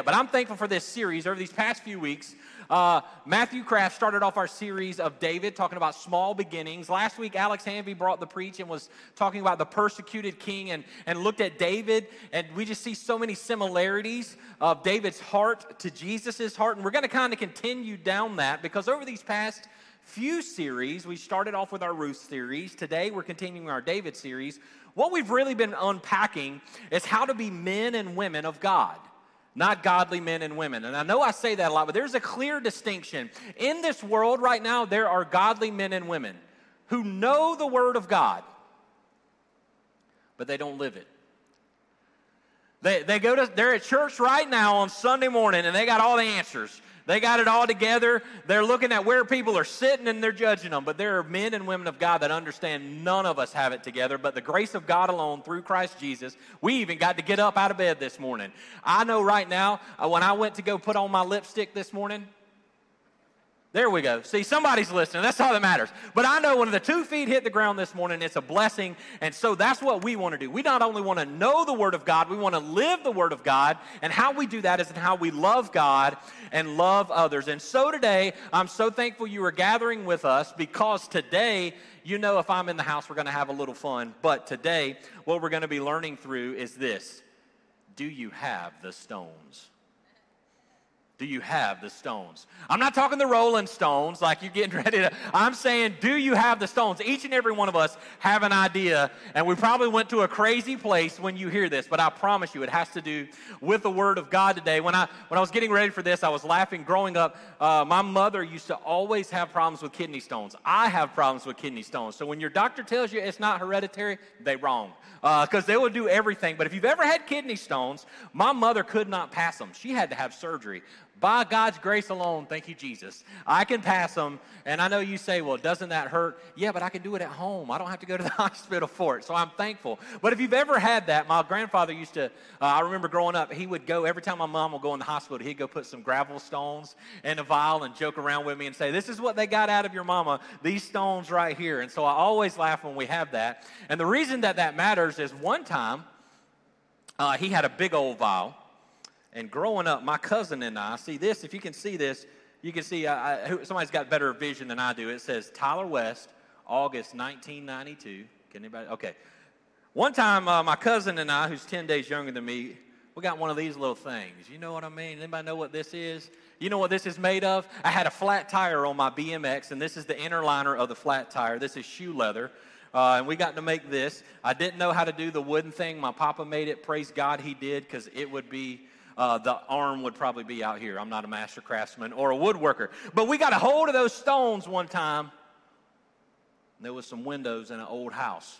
it. But I'm thankful for this series over these past few weeks. Uh, Matthew Kraft started off our series of David, talking about small beginnings. Last week, Alex Hanvey brought the preach and was talking about the persecuted king and, and looked at David. And we just see so many similarities of David's heart to Jesus' heart. And we're going to kind of continue down that because over these past few series, we started off with our Ruth series. Today, we're continuing our David series. What we've really been unpacking is how to be men and women of God not godly men and women. And I know I say that a lot, but there's a clear distinction. In this world right now, there are godly men and women who know the Word of God, but they don't live it. They, they go to, they're at church right now on Sunday morning and they got all the answers. They got it all together. They're looking at where people are sitting and they're judging them. But there are men and women of God that understand none of us have it together, but the grace of God alone through Christ Jesus. We even got to get up out of bed this morning. I know right now, uh, when I went to go put on my lipstick this morning, there we go. See, somebody's listening. That's all that matters. But I know when the two feet hit the ground this morning, it's a blessing. And so that's what we want to do. We not only want to know the Word of God, we want to live the Word of God. And how we do that is in how we love God and love others. And so today, I'm so thankful you are gathering with us because today, you know, if I'm in the house, we're going to have a little fun. But today, what we're going to be learning through is this Do you have the stones? Do you have the stones? I'm not talking the Rolling Stones, like you're getting ready to. I'm saying, do you have the stones? Each and every one of us have an idea, and we probably went to a crazy place when you hear this, but I promise you, it has to do with the Word of God today. When I when I was getting ready for this, I was laughing. Growing up, uh, my mother used to always have problems with kidney stones. I have problems with kidney stones. So when your doctor tells you it's not hereditary, they wrong because uh, they will do everything. But if you've ever had kidney stones, my mother could not pass them. She had to have surgery. By God's grace alone, thank you, Jesus. I can pass them. And I know you say, well, doesn't that hurt? Yeah, but I can do it at home. I don't have to go to the hospital for it. So I'm thankful. But if you've ever had that, my grandfather used to, uh, I remember growing up, he would go, every time my mom would go in the hospital, he'd go put some gravel stones in a vial and joke around with me and say, this is what they got out of your mama, these stones right here. And so I always laugh when we have that. And the reason that that matters is one time, uh, he had a big old vial and growing up, my cousin and I, see this, if you can see this, you can see I, I, somebody's got better vision than I do. It says Tyler West, August 1992. Can anybody? Okay. One time, uh, my cousin and I, who's 10 days younger than me, we got one of these little things. You know what I mean? Anybody know what this is? You know what this is made of? I had a flat tire on my BMX, and this is the inner liner of the flat tire. This is shoe leather. Uh, and we got to make this. I didn't know how to do the wooden thing. My papa made it. Praise God, he did, because it would be uh, the arm would probably be out here. I'm not a master craftsman or a woodworker. But we got a hold of those stones one time. There was some windows in an old house.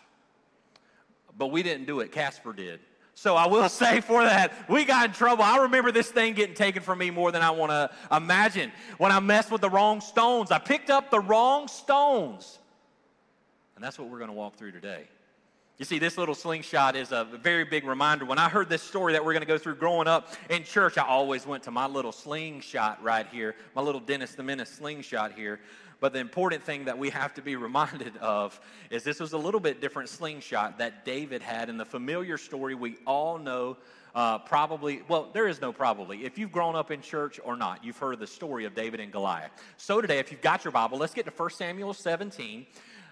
But we didn't do it. Casper did. So I will say for that, we got in trouble. I remember this thing getting taken from me more than I want to imagine. When I messed with the wrong stones, I picked up the wrong stones. And that's what we're going to walk through today. You see, this little slingshot is a very big reminder. When I heard this story that we're going to go through growing up in church, I always went to my little slingshot right here, my little Dennis the Menace slingshot here. But the important thing that we have to be reminded of is this was a little bit different slingshot that David had in the familiar story we all know. Uh, probably, well, there is no probably. If you've grown up in church or not, you've heard the story of David and Goliath. So today, if you've got your Bible, let's get to 1 Samuel 17.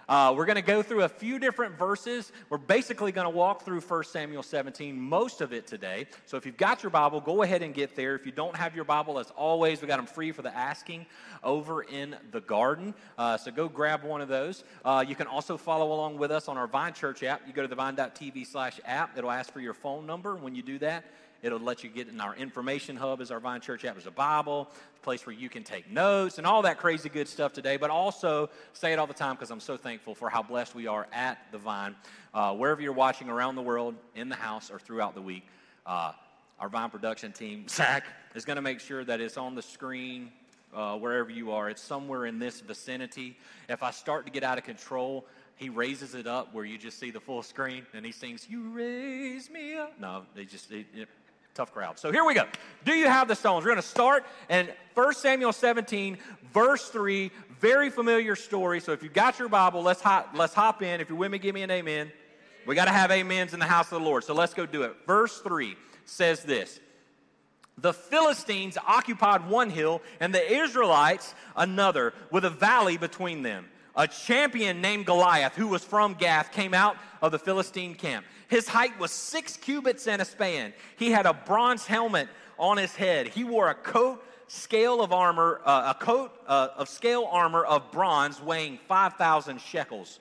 Uh, we're going to go through a few different verses. We're basically going to walk through 1 Samuel 17, most of it today. So if you've got your Bible, go ahead and get there. If you don't have your Bible, as always, we got them free for the asking over in the garden. Uh, so go grab one of those. Uh, you can also follow along with us on our Vine Church app. You go to the vine.tv slash app. It'll ask for your phone number. When you do that, It'll let you get in our information hub as our Vine Church app. There's a Bible, a place where you can take notes and all that crazy good stuff today. But also say it all the time because I'm so thankful for how blessed we are at the Vine. Uh, wherever you're watching around the world, in the house, or throughout the week, uh, our Vine production team, Zach, is going to make sure that it's on the screen uh, wherever you are. It's somewhere in this vicinity. If I start to get out of control, he raises it up where you just see the full screen and he sings, You raise me up. No, they just, it, it, tough crowd. So here we go. Do you have the stones? We're going to start in 1 Samuel 17, verse 3. Very familiar story. So if you've got your Bible, let's hop, let's hop in. If you're with me, give me an amen. We got to have amens in the house of the Lord. So let's go do it. Verse 3 says this The Philistines occupied one hill and the Israelites another, with a valley between them. A champion named Goliath, who was from Gath, came out of the Philistine camp. His height was six cubits and a span. He had a bronze helmet on his head. He wore a coat scale of armor, uh, a coat uh, of scale armor of bronze weighing 5,000 shekels.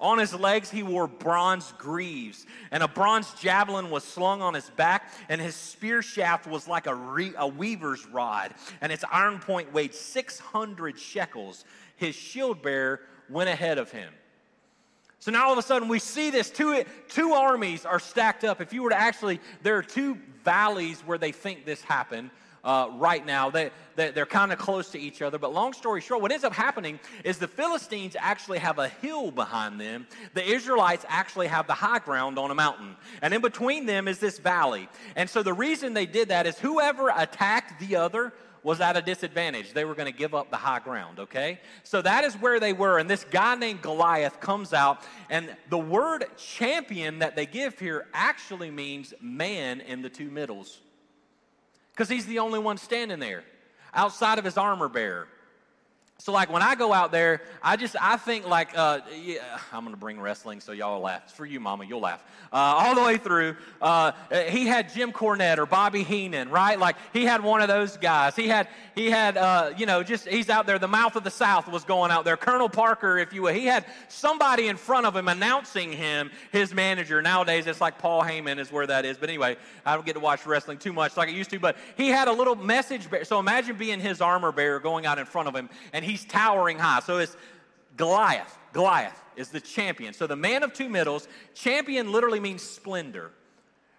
On his legs, he wore bronze greaves, and a bronze javelin was slung on his back, and his spear shaft was like a, re- a weaver's rod, and its iron point weighed 600 shekels. His shield bearer went ahead of him. So now all of a sudden we see this two, two armies are stacked up. If you were to actually, there are two valleys where they think this happened uh, right now. They, they, they're kind of close to each other. But long story short, what ends up happening is the Philistines actually have a hill behind them. The Israelites actually have the high ground on a mountain. And in between them is this valley. And so the reason they did that is whoever attacked the other was at a disadvantage. They were going to give up the high ground, okay? So that is where they were. And this guy named Goliath comes out, and the word champion that they give here actually means man in the two middles because he's the only one standing there outside of his armor bearer. So like when I go out there, I just I think like uh, yeah, I'm gonna bring wrestling so y'all laugh. It's for you, Mama. You'll laugh uh, all the way through. Uh, he had Jim Cornette or Bobby Heenan, right? Like he had one of those guys. He had he had uh, you know just he's out there. The mouth of the South was going out there. Colonel Parker, if you will. He had somebody in front of him announcing him his manager. Nowadays it's like Paul Heyman is where that is. But anyway, I don't get to watch wrestling too much like I used to. But he had a little message. Bear. So imagine being his armor bearer going out in front of him and he he's towering high. So it's Goliath. Goliath is the champion. So the man of two middles, champion literally means splendor.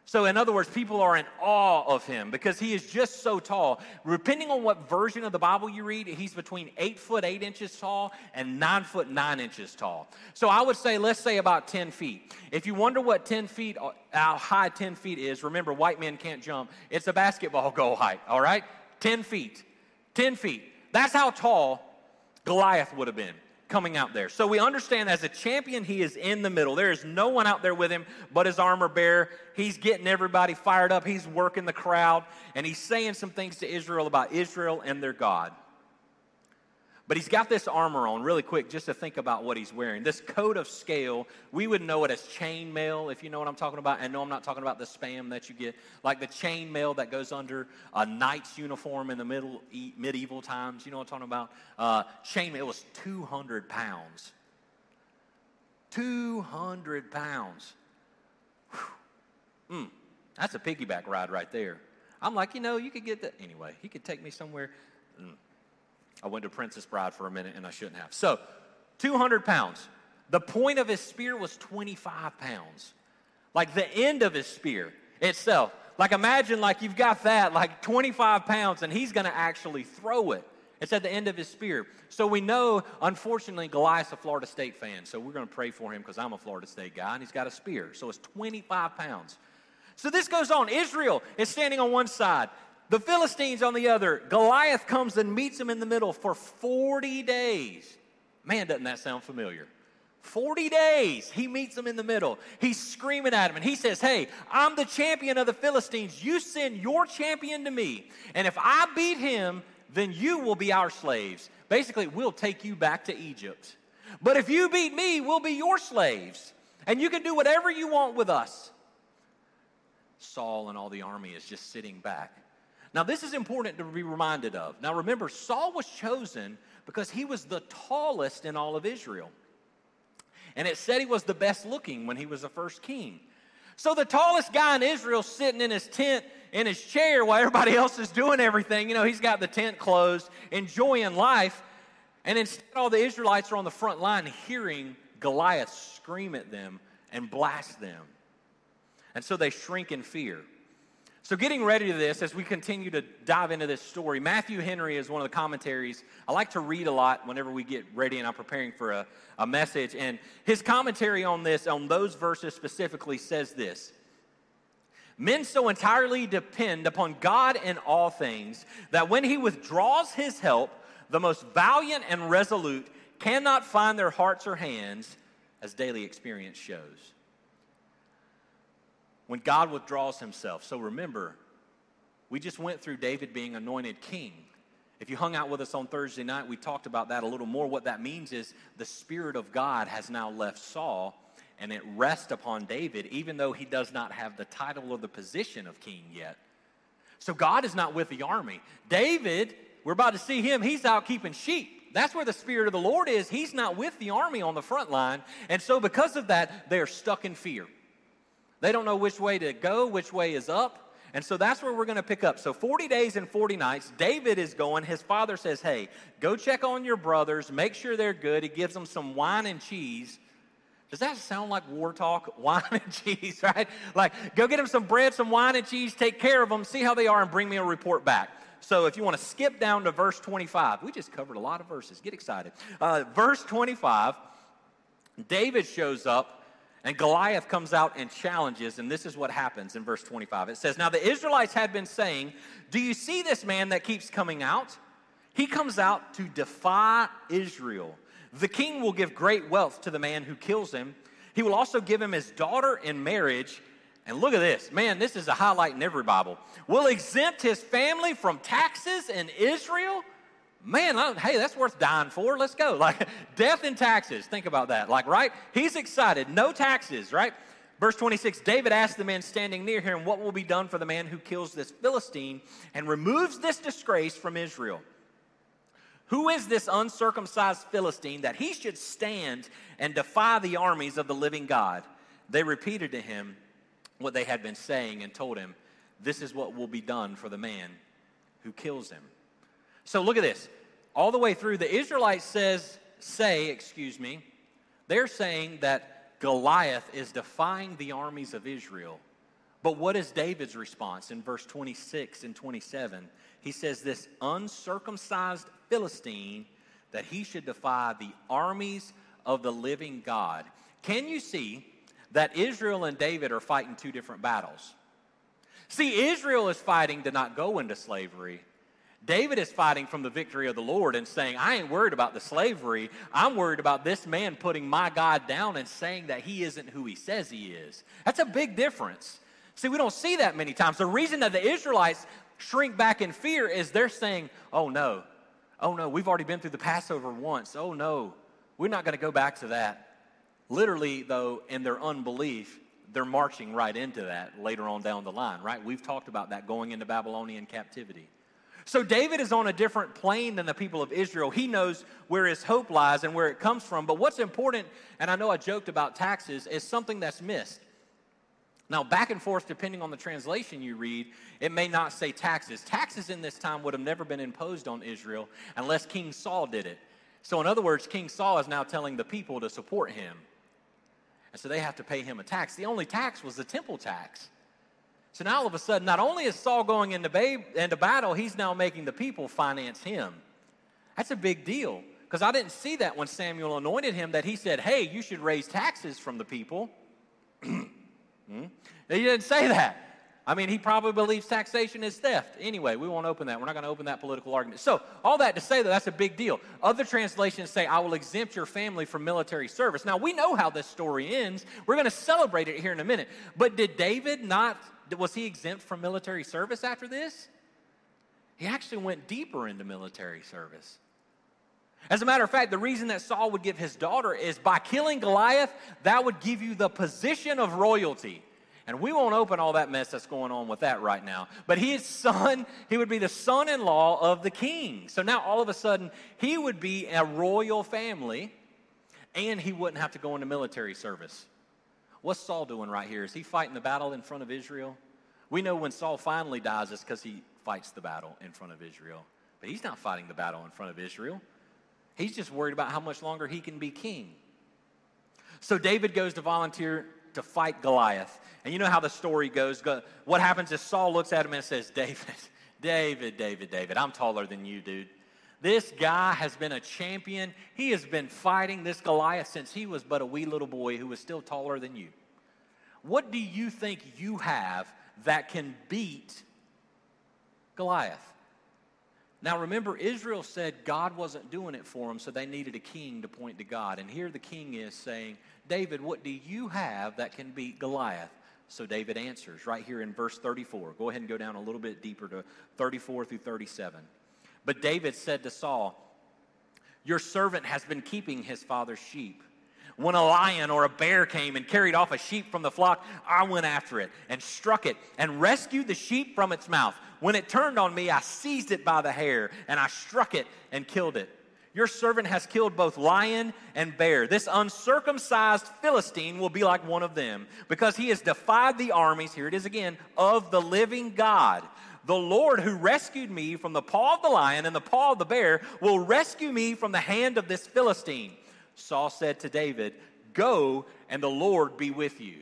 So, in other words, people are in awe of him because he is just so tall. Depending on what version of the Bible you read, he's between eight foot eight inches tall and nine foot nine inches tall. So, I would say, let's say about 10 feet. If you wonder what 10 feet, uh, how high 10 feet is, remember, white men can't jump. It's a basketball goal height, all right? 10 feet. 10 feet. That's how tall Goliath would have been coming out there. So we understand as a champion, he is in the middle. There is no one out there with him but his armor bearer. He's getting everybody fired up. He's working the crowd, and he's saying some things to Israel about Israel and their God. But he's got this armor on, really quick, just to think about what he's wearing. This coat of scale, we would know it as chainmail, if you know what I'm talking about. And no, I'm not talking about the spam that you get, like the chainmail that goes under a knight's uniform in the middle, medieval times. You know what I'm talking about? Uh, chainmail it was 200 pounds. 200 pounds. Mm, that's a piggyback ride right there. I'm like, you know, you could get that. Anyway, he could take me somewhere. Mm. I went to Princess Bride for a minute and I shouldn't have. So, 200 pounds. The point of his spear was 25 pounds. Like the end of his spear itself. Like imagine like you've got that, like 25 pounds, and he's to actually throw it. It's at the end of his spear. So we know, unfortunately, Goliath's a Florida State fan. So we're going to pray for him because I'm a Florida State guy, and he's got a spear. So it's 25 pounds. So this goes on. Israel is standing on one side. The Philistines on the other, Goliath comes and meets him in the middle for 40 days. Man, doesn't that sound familiar? 40 days, he meets him in the middle. He's screaming at him and he says, Hey, I'm the champion of the Philistines. You send your champion to me. And if I beat him, then you will be our slaves. Basically, we'll take you back to Egypt. But if you beat me, we'll be your slaves. And you can do whatever you want with us. Saul and all the army is just sitting back now, this is important to be reminded of. Now, remember, Saul was chosen because he was the tallest in all of Israel. And it said he was the best looking when he was the first king. So, the tallest guy in Israel sitting in his tent in his chair while everybody else is doing everything, you know, he's got the tent closed, enjoying life. And instead, all the Israelites are on the front line hearing Goliath scream at them and blast them. And so they shrink in fear. So, getting ready to this, as we continue to dive into this story, Matthew Henry is one of the commentaries. I like to read a lot whenever we get ready and I'm preparing for a, a message. And his commentary on this, on those verses specifically, says this Men so entirely depend upon God in all things that when he withdraws his help, the most valiant and resolute cannot find their hearts or hands, as daily experience shows when God withdraws himself. So remember, We just went through David being anointed king. If you hung out with us on Thursday night, we talked about that a little more. What that means is the Spirit of God has now left Saul and it rests upon David, even though he does not have the title or the position of king yet. So God is not with the army. David, we're about to see him, he's out keeping sheep. That's where the Spirit of the Lord is. He's not with the army on the front line. And so, because of that, they're stuck in fear. They don't know which way to go, which way is up. And so that's where we're going to pick up. So 40 days and 40 nights, David is going. His father says, Hey, go check on your brothers, make sure they're good. He gives them some wine and cheese. Does that sound like war talk? Wine and cheese, right? Like, go get them some bread, some wine and cheese, take care of them, see how they are, and bring me a report back. So if you want to skip down to verse 25, we just covered a lot of verses. Get excited. Uh, verse 25, David shows up and Goliath comes out and challenges, and this is what happens in verse 25. It says, Now the Israelites had been saying, Do you see this man that keeps coming out? He comes out to defy Israel. The king will give great wealth to the man who kills him. He will also give him his daughter in marriage. And look at this. Man, this is a highlight in every Bible. Will exempt his family from taxes in Israel man, hey, that's worth dying for. Let's go. Like death and taxes. Think about that. Like, right? He's excited. No taxes, right? Verse 26 David asked the man standing near him, What will be done for the man who kills this Philistine and removes this disgrace from Israel? Who is this uncircumcised Philistine that he should stand and defy the armies of the living God? They repeated to him what they had been saying and told him, This is what will be done for the man who kills him. So look at this. All the way through, the Israelites says, say, excuse me, they're saying that Goliath is defying the armies of Israel. But what is David's response in verse 26 and 27? He says, This uncircumcised Philistine, that he should defy the armies of the living God. Can you see that Israel and David are fighting two different battles? See, Israel is fighting to not go into slavery, David is fighting from the victory of the Lord and saying, I ain't worried about the slavery. I'm worried about this man putting my God down and saying that he isn't who he says he is. That's a big difference. See, we don't see that many times. The reason that the Israelites shrink back in fear is they're saying, oh no, oh no, we've already been through the Passover once. Oh no, we're not going to go back to that. Literally, though, in their unbelief, they're marching right into that later on down the line, right? We've talked about that going into Babylonian captivity. So David is on a different plane than the people of Israel. He knows where his hope lies and where it comes from. But what's important, and I know I joked about taxes, is something that's missed. Now, back and forth, depending on the translation you read, it may not say taxes. Taxes in this time would have never been imposed on Israel unless King Saul did it. So, in other words, King Saul is now telling the people to support him. And so they have to pay him a tax. The only tax was the temple tax. So now all of a sudden, not only is Saul going into, babe, into battle, he's now making the people finance him. That's a big deal because I didn't see that when Samuel anointed him that he said, hey, you should raise taxes from the people. hmm? He didn't say that. I mean, he probably believes taxation is theft. Anyway, we won't open that. We're not going to open that political argument. So, all that to say that that's a big deal. Other translations say, I will exempt your family from military service. Now, we know how this story ends. We're going to celebrate it here in a minute. But did David not, was he exempt from military service after this? He actually went deeper into military service. As a matter of fact, the reason that Saul would give his daughter is by killing Goliath, that would give you the position of royalty. And we won't open all that mess that's going on with that right now. But his son, he would be the son in law of the king. So now all of a sudden, he would be a royal family and he wouldn't have to go into military service. What's Saul doing right here? Is he fighting the battle in front of Israel? We know when Saul finally dies, it's because he fights the battle in front of Israel. But he's not fighting the battle in front of Israel. He's just worried about how much longer he can be king. So David goes to volunteer to fight Goliath. And you know how the story goes. What happens is Saul looks at him and says, David, David, David, David, I'm taller than you, dude. This guy has been a champion. He has been fighting this Goliath since he was but a wee little boy who was still taller than you. What do you think you have that can beat Goliath? Now remember, Israel said God wasn't doing it for them, so they needed a king to point to God. And here the king is saying, David, what do you have that can beat Goliath? So David answers right here in verse 34. Go ahead and go down a little bit deeper to 34 through 37. But David said to Saul, Your servant has been keeping his father's sheep. When a lion or a bear came and carried off a sheep from the flock, I went after it and struck it and rescued the sheep from its mouth. When it turned on me, I seized it by the hair and I struck it and killed it. Your servant has killed both lion and bear. This uncircumcised Philistine will be like one of them because he has defied the armies, here it is again, of the living God. The Lord who rescued me from the paw of the lion and the paw of the bear will rescue me from the hand of this Philistine. Saul said to David, Go and the Lord be with you.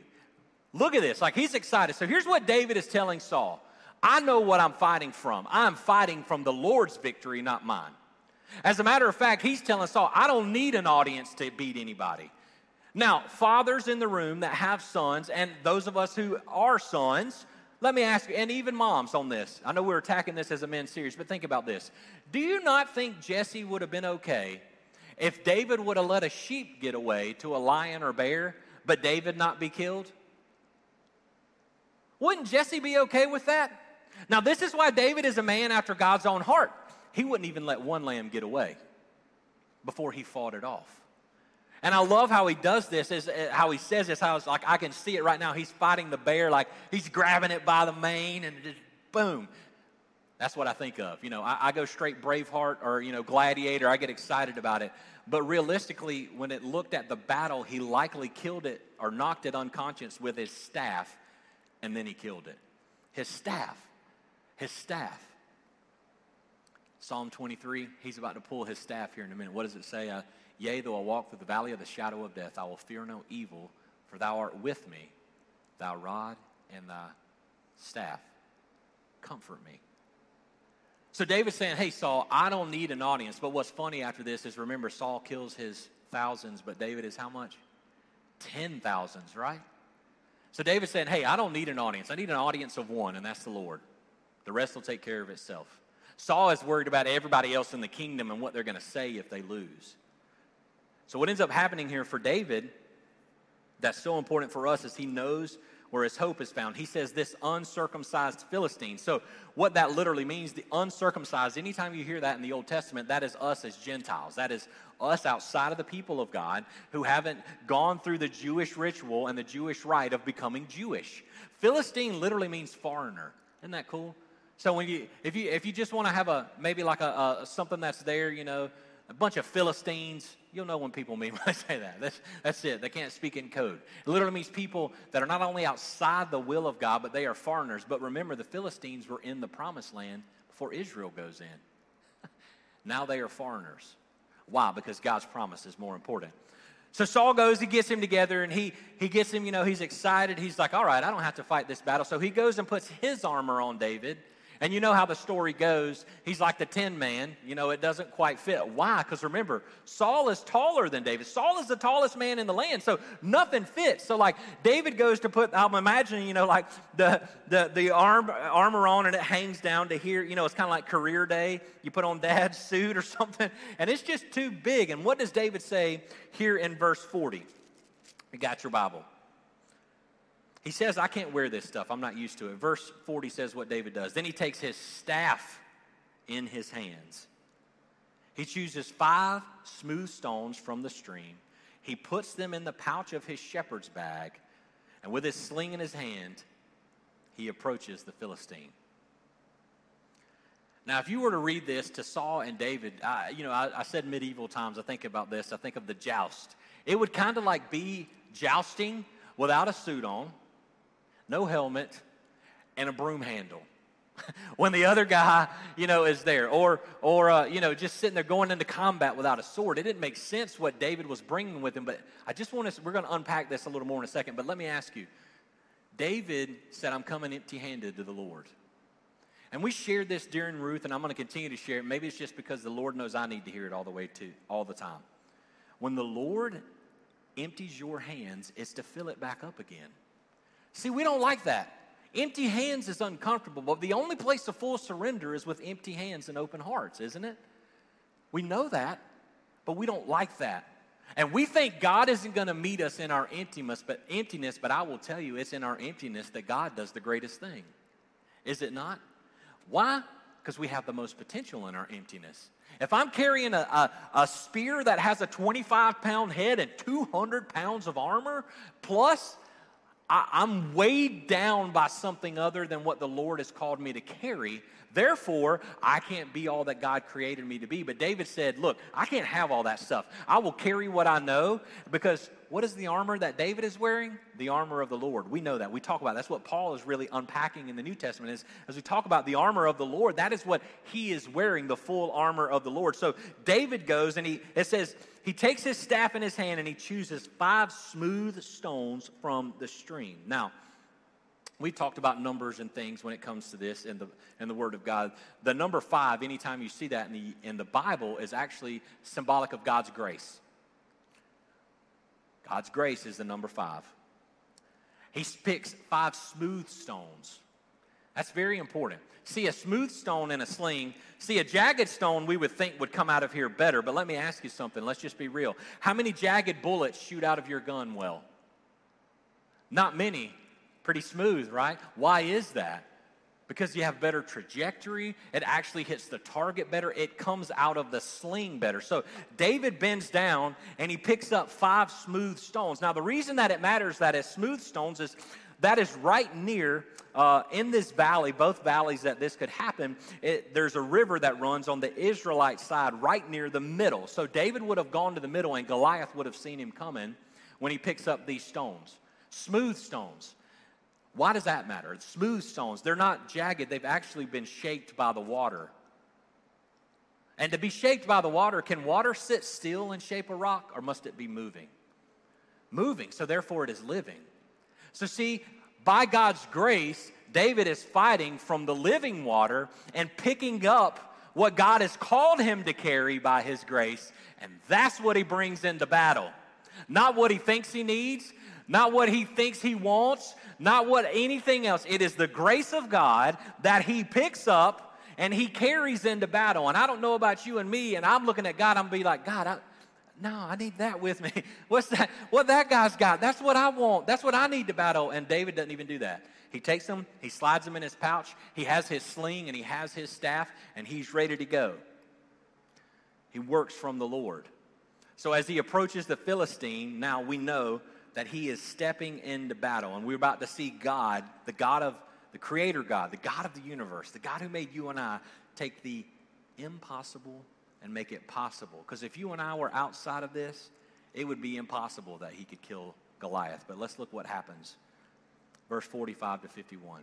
Look at this, like he's excited. So here's what David is telling Saul I know what I'm fighting from. I'm fighting from the Lord's victory, not mine. As a matter of fact, he's telling Saul, I don't need an audience to beat anybody. Now, fathers in the room that have sons, and those of us who are sons, let me ask you, and even moms on this. I know we're attacking this as a men's series, but think about this. Do you not think Jesse would have been okay if David would have let a sheep get away to a lion or bear, but David not be killed? Wouldn't Jesse be okay with that? Now, this is why David is a man after God's own heart he wouldn't even let one lamb get away before he fought it off. And I love how he does this, is uh, how he says this, how it's like I can see it right now. He's fighting the bear, like he's grabbing it by the mane and just boom. That's what I think of. You know, I, I go straight Braveheart or, you know, Gladiator. I get excited about it. But realistically, when it looked at the battle, he likely killed it or knocked it unconscious with his staff, and then he killed it. His staff. His staff. Psalm 23, he's about to pull his staff here in a minute. What does it say? Uh, Yea, though I walk through the valley of the shadow of death, I will fear no evil, for thou art with me. Thy rod and thy staff comfort me. So David's saying, Hey, Saul, I don't need an audience. But what's funny after this is remember, Saul kills his thousands, but David is how much? Ten thousands, right? So David's saying, Hey, I don't need an audience. I need an audience of one, and that's the Lord. The rest will take care of itself. Saul is worried about everybody else in the kingdom and what they're going to say if they lose. So, what ends up happening here for David, that's so important for us, is he knows where his hope is found. He says, This uncircumcised Philistine. So, what that literally means, the uncircumcised, anytime you hear that in the Old Testament, that is us as Gentiles. That is us outside of the people of God who haven't gone through the Jewish ritual and the Jewish rite of becoming Jewish. Philistine literally means foreigner. Isn't that cool? So when you, if you, if you just want to have a maybe like a, a, something that's there, you know, a bunch of Philistines, you'll know when people mean when I say that. That's, that's it. They can't speak in code. It literally means people that are not only outside the will of God, but they are foreigners. But remember, the Philistines were in the promised land before Israel goes in. now they are foreigners. Why? Because God's promise is more important. So Saul goes, he gets him together, and he, he gets him, you know, he's excited. He's like, all right, I don't have to fight this battle. So he goes and puts his armor on David and you know how the story goes. He's like the tin man. You know, it doesn't quite fit. Why? Because remember, Saul is taller than David. Saul is the tallest man in the land, so nothing fits. So, like, David goes to put, I'm imagining, you know, like the, the, the arm, armor on and it hangs down to here. You know, it's kind of like career day. You put on dad's suit or something, and it's just too big. And what does David say here in verse 40? You got your Bible. He says, I can't wear this stuff. I'm not used to it. Verse 40 says what David does. Then he takes his staff in his hands. He chooses five smooth stones from the stream. He puts them in the pouch of his shepherd's bag, and with his sling in his hand, he approaches the Philistine. Now, if you were to read this to Saul and David, I, you know, I, I said medieval times, I think about this, I think of the joust. It would kind of like be jousting without a suit on no helmet, and a broom handle. when the other guy, you know, is there, or or uh, you know, just sitting there going into combat without a sword. It didn't make sense what David was bringing with him. But I just want to. We're going to unpack this a little more in a second. But let me ask you. David said, "I'm coming empty-handed to the Lord." And we shared this during Ruth, and I'm going to continue to share it. Maybe it's just because the Lord knows I need to hear it all the way to all the time. When the Lord empties your hands, it's to fill it back up again. See, we don't like that. Empty hands is uncomfortable, but the only place of full surrender is with empty hands and open hearts, isn't it? We know that, but we don't like that. And we think God isn't going to meet us in our emptiness, but emptiness, but I will tell you it's in our emptiness that God does the greatest thing. Is it not? Why? Because we have the most potential in our emptiness. If I'm carrying a, a, a, spear that has a 25 pound head and 200 pounds of armor, plus I, I'm weighed down by something other than what the Lord has called me to carry, Therefore, I can't be all that God created me to be. But David said, Look, I can't have all that stuff. I will carry what I know because what is the armor that David is wearing? The armor of the Lord. We know that. We talk about that. that's what Paul is really unpacking in the New Testament is as we talk about the armor of the Lord, that is what he is wearing, the full armor of the Lord. So David goes and he it says he takes his staff in his hand and he chooses five smooth stones from the stream. Now, we talked about numbers and things when it comes to this in the in the Word of God. The number five, anytime you see that in the in the Bible, is actually symbolic of God's grace. God's grace is the number five. He picks five smooth stones. That's very important. See, a smooth stone in a sling, see, a jagged stone we would think would come out of here better, but let me ask you something. Let's just be real. How many jagged bullets shoot out of your gun well? Not many. Pretty smooth, right? Why is that? Because you have better trajectory. It actually hits the target better. It comes out of the sling better. So David bends down and he picks up five smooth stones. Now, the reason that it matters that it's smooth stones is that is right near uh, in this valley, both valleys that this could happen. It, there's a river that runs on the Israelite side right near the middle. So David would have gone to the middle and Goliath would have seen him coming when he picks up these stones. Smooth stones. Why does that matter? It's smooth stones, they're not jagged, they've actually been shaped by the water. And to be shaped by the water, can water sit still and shape a rock, or must it be moving? Moving, so therefore it is living. So, see, by God's grace, David is fighting from the living water and picking up what God has called him to carry by his grace, and that's what he brings into battle. Not what he thinks he needs, not what he thinks he wants, not what anything else. It is the grace of God that he picks up and he carries into battle. And I don't know about you and me, and I'm looking at God, I'm be like, God, I, no, I need that with me. What's that? What that guy's got? That's what I want. That's what I need to battle. And David doesn't even do that. He takes them, he slides them in his pouch, he has his sling and he has his staff, and he's ready to go. He works from the Lord. So as he approaches the Philistine, now we know that he is stepping into battle. And we're about to see God, the God of the Creator God, the God of the universe, the God who made you and I, take the impossible and make it possible. Because if you and I were outside of this, it would be impossible that he could kill Goliath. But let's look what happens. Verse 45 to 51.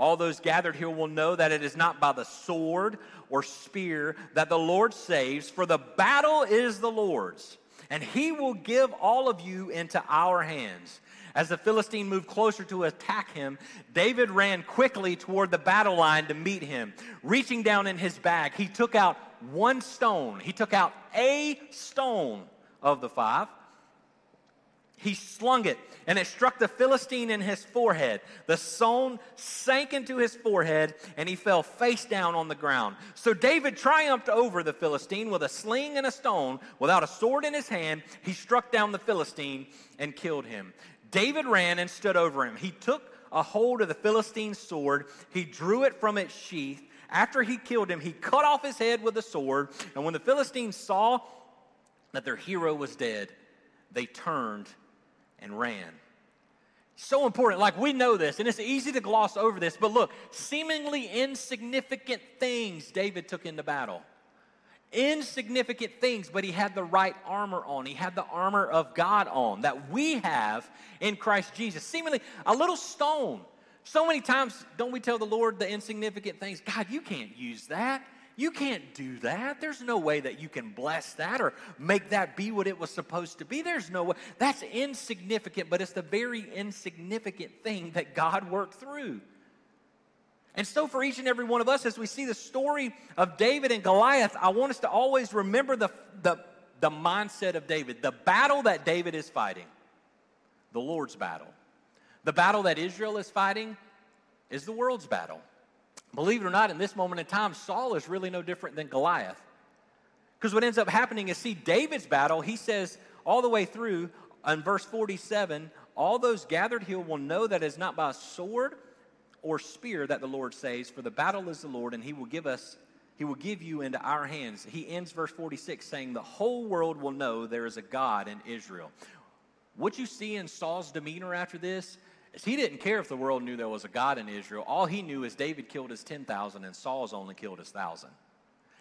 All those gathered here will know that it is not by the sword or spear that the Lord saves, for the battle is the Lord's, and he will give all of you into our hands. As the Philistine moved closer to attack him, David ran quickly toward the battle line to meet him. Reaching down in his bag, he took out one stone. He took out a stone of the five he slung it, and it struck the Philistine in his forehead. The stone sank into his forehead, and he fell face down on the ground. So David triumphed over the Philistine with a sling and a stone. Without a sword in his hand, he struck down the Philistine and killed him. David ran and stood over him. He took a hold of the Philistine's sword, he drew it from its sheath. After he killed him, he cut off his head with a sword. And when the Philistines saw that their hero was dead, they turned and ran. So important. Like we know this, and it's easy to gloss over this, but look, seemingly insignificant things David took into battle. Insignificant things, but he had the right armor on. He had the armor of God on that we have in Christ Jesus. Seemingly a little stone. So many times, don't we tell the Lord the insignificant things? God, you can't use that. You can't do that. There's no way that you can bless that or make that be what it was supposed to be. There's no way. That's insignificant, but it's the very insignificant thing that God worked through. And so, for each and every one of us, as we see the story of David and Goliath, I want us to always remember the, the, the mindset of David, the battle that David is fighting, the Lord's battle. The battle that Israel is fighting is the world's battle. Believe it or not, in this moment in time, Saul is really no different than Goliath. Because what ends up happening is, see, David's battle, he says all the way through in verse 47 all those gathered here will know that it is not by sword or spear that the Lord saves, for the battle is the Lord, and he will give us, he will give you into our hands. He ends verse 46 saying, The whole world will know there is a God in Israel. What you see in Saul's demeanor after this is he didn't care if the world knew there was a God in Israel. All he knew is David killed his 10,000 and Saul's only killed his 1,000.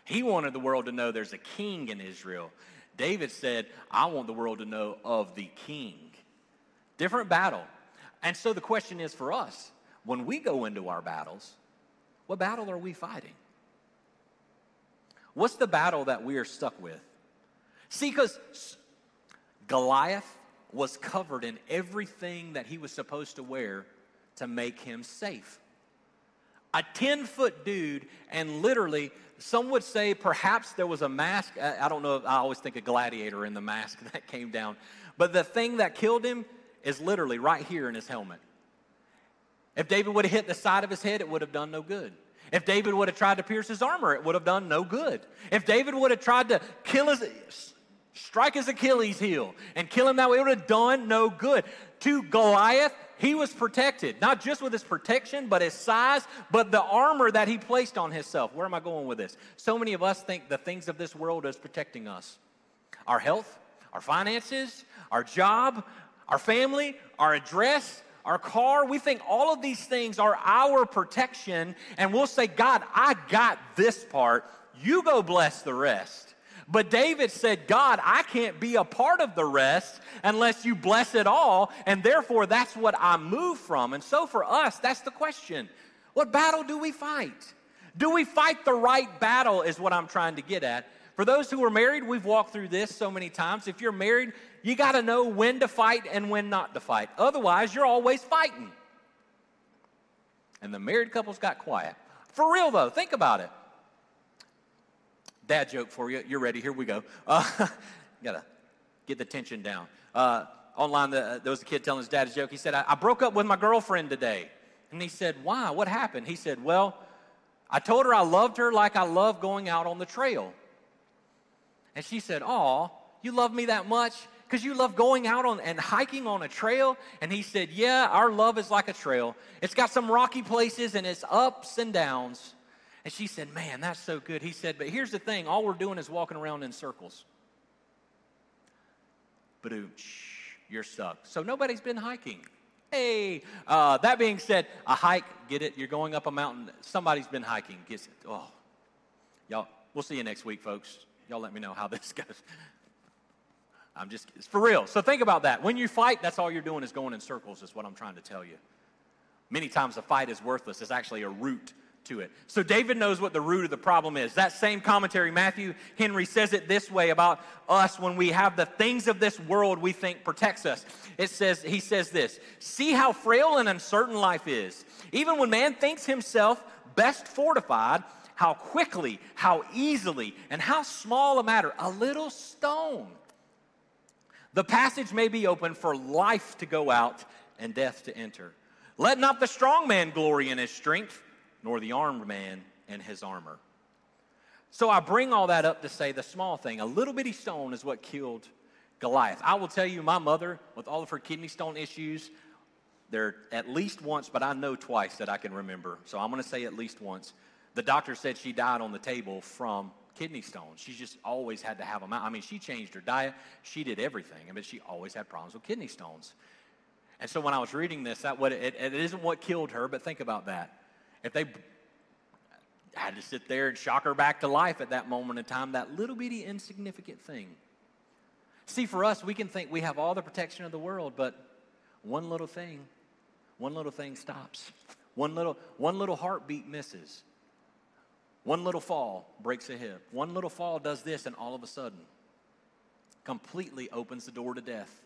He wanted the world to know there's a king in Israel. David said, I want the world to know of the king. Different battle. And so the question is for us when we go into our battles, what battle are we fighting? What's the battle that we are stuck with? See, because Goliath was covered in everything that he was supposed to wear to make him safe. A 10 foot dude, and literally, some would say perhaps there was a mask. I don't know, I always think a gladiator in the mask that came down. But the thing that killed him is literally right here in his helmet. If David would have hit the side of his head, it would have done no good. If David would have tried to pierce his armor, it would have done no good. If David would have tried to kill his, strike his Achilles heel and kill him that way, it would have done no good. To Goliath, he was protected, not just with his protection, but his size, but the armor that he placed on himself. Where am I going with this? So many of us think the things of this world is protecting us our health, our finances, our job, our family, our address, our car. We think all of these things are our protection, and we'll say, God, I got this part. You go bless the rest. But David said, God, I can't be a part of the rest unless you bless it all. And therefore, that's what I move from. And so for us, that's the question what battle do we fight? Do we fight the right battle, is what I'm trying to get at. For those who are married, we've walked through this so many times. If you're married, you got to know when to fight and when not to fight. Otherwise, you're always fighting. And the married couples got quiet. For real, though, think about it. Dad joke for you. You're ready. Here we go. Uh, gotta get the tension down. Uh, online, the, there was a kid telling his dad a joke. He said, I, I broke up with my girlfriend today. And he said, Why? What happened? He said, Well, I told her I loved her like I love going out on the trail. And she said, Aw, you love me that much? Because you love going out on and hiking on a trail? And he said, Yeah, our love is like a trail. It's got some rocky places and it's ups and downs. And she said, Man, that's so good. He said, But here's the thing all we're doing is walking around in circles. But you're stuck. So nobody's been hiking. Hey, uh, that being said, a hike, get it? You're going up a mountain. Somebody's been hiking. Gets it. Oh, y'all, we'll see you next week, folks. Y'all let me know how this goes. I'm just, it's for real. So think about that. When you fight, that's all you're doing is going in circles, is what I'm trying to tell you. Many times a fight is worthless. It's actually a route to it. So David knows what the root of the problem is. That same commentary, Matthew Henry says it this way about us when we have the things of this world we think protects us. It says, he says this See how frail and uncertain life is. Even when man thinks himself best fortified, how quickly, how easily, and how small a matter, a little stone. The passage may be open for life to go out and death to enter. Let not the strong man glory in his strength nor the armed man and his armor. So I bring all that up to say the small thing. A little bitty stone is what killed Goliath. I will tell you, my mother, with all of her kidney stone issues, there at least once, but I know twice that I can remember. So I'm going to say at least once. The doctor said she died on the table from kidney stones. She just always had to have them out. I mean, she changed her diet, she did everything, but she always had problems with kidney stones. And so when I was reading this, that what it, it isn't what killed her, but think about that. If they had to sit there and shock her back to life at that moment in time, that little bitty insignificant thing. See, for us, we can think we have all the protection of the world, but one little thing, one little thing stops. One little, one little heartbeat misses. One little fall breaks a hip. One little fall does this, and all of a sudden, completely opens the door to death.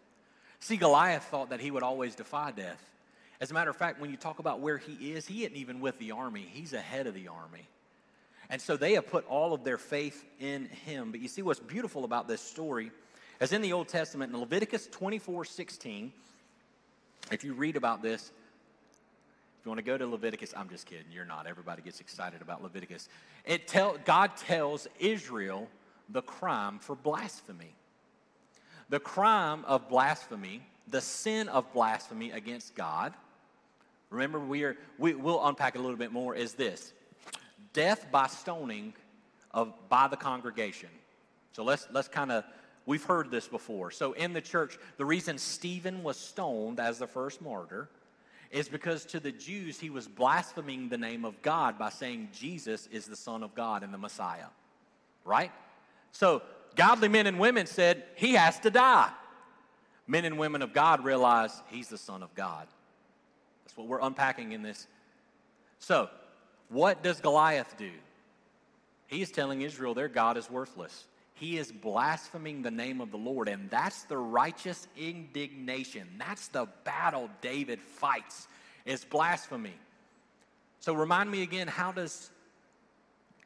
See, Goliath thought that he would always defy death. As a matter of fact, when you talk about where he is, he isn't even with the army, he's ahead of the army. And so they have put all of their faith in him. But you see what's beautiful about this story, as in the Old Testament, in Leviticus 24 16, if you read about this, if you want to go to Leviticus, I'm just kidding. You're not. Everybody gets excited about Leviticus. It tell, God tells Israel the crime for blasphemy. The crime of blasphemy, the sin of blasphemy against God. Remember, we are, we, we'll unpack it a little bit more, is this death by stoning of, by the congregation. So let's, let's kind of, we've heard this before. So in the church, the reason Stephen was stoned as the first martyr is because to the Jews, he was blaspheming the name of God by saying Jesus is the Son of God and the Messiah. Right? So, godly men and women said, He has to die. Men and women of God realize He's the Son of God. That's what we're unpacking in this. So, what does Goliath do? He is telling Israel their God is worthless. He is blaspheming the name of the Lord, and that's the righteous indignation. That's the battle David fights, is blasphemy. So remind me again, how does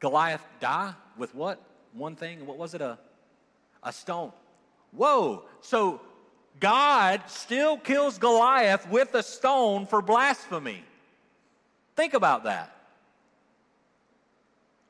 Goliath die? With what? One thing, what was it? A, a stone. Whoa. So God still kills Goliath with a stone for blasphemy. Think about that.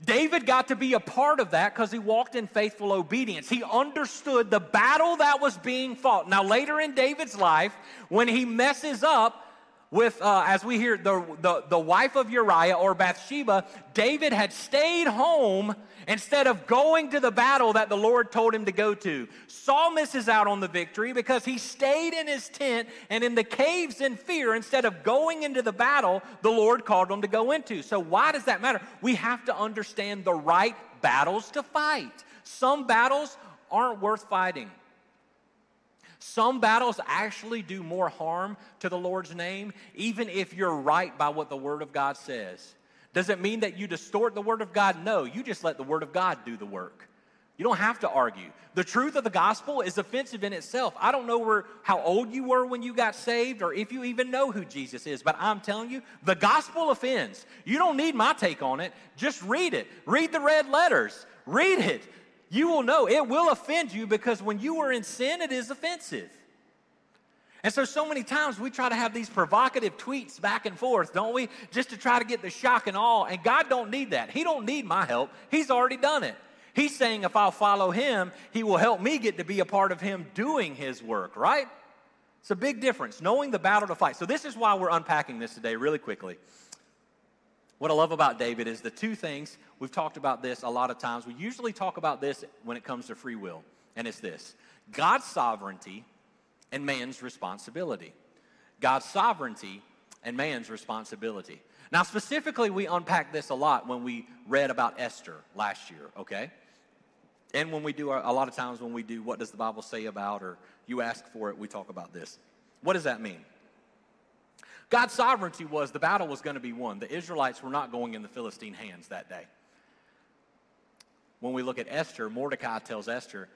David got to be a part of that because he walked in faithful obedience. He understood the battle that was being fought. Now, later in David's life, when he messes up, with, uh, as we hear, the, the, the wife of Uriah or Bathsheba, David had stayed home instead of going to the battle that the Lord told him to go to. Saul misses out on the victory because he stayed in his tent and in the caves in fear instead of going into the battle the Lord called him to go into. So, why does that matter? We have to understand the right battles to fight. Some battles aren't worth fighting. Some battles actually do more harm to the Lord's name, even if you're right by what the Word of God says. Does it mean that you distort the Word of God? No, you just let the Word of God do the work. You don't have to argue. The truth of the gospel is offensive in itself. I don't know where, how old you were when you got saved or if you even know who Jesus is, but I'm telling you, the gospel offends. You don't need my take on it. Just read it. Read the red letters. Read it you will know it will offend you because when you are in sin, it is offensive. And so, so many times we try to have these provocative tweets back and forth, don't we? Just to try to get the shock and awe. And God don't need that. He don't need my help. He's already done it. He's saying if I'll follow Him, He will help me get to be a part of Him doing His work, right? It's a big difference, knowing the battle to fight. So, this is why we're unpacking this today, really quickly. What I love about David is the two things, we've talked about this a lot of times. We usually talk about this when it comes to free will, and it's this God's sovereignty and man's responsibility. God's sovereignty and man's responsibility. Now, specifically, we unpacked this a lot when we read about Esther last year, okay? And when we do, a lot of times when we do, what does the Bible say about, or you ask for it, we talk about this. What does that mean? God's sovereignty was the battle was going to be won. The Israelites were not going in the Philistine hands that day. When we look at Esther, Mordecai tells Esther,